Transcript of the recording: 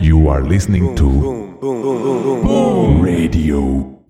You are listening to Boom Radio.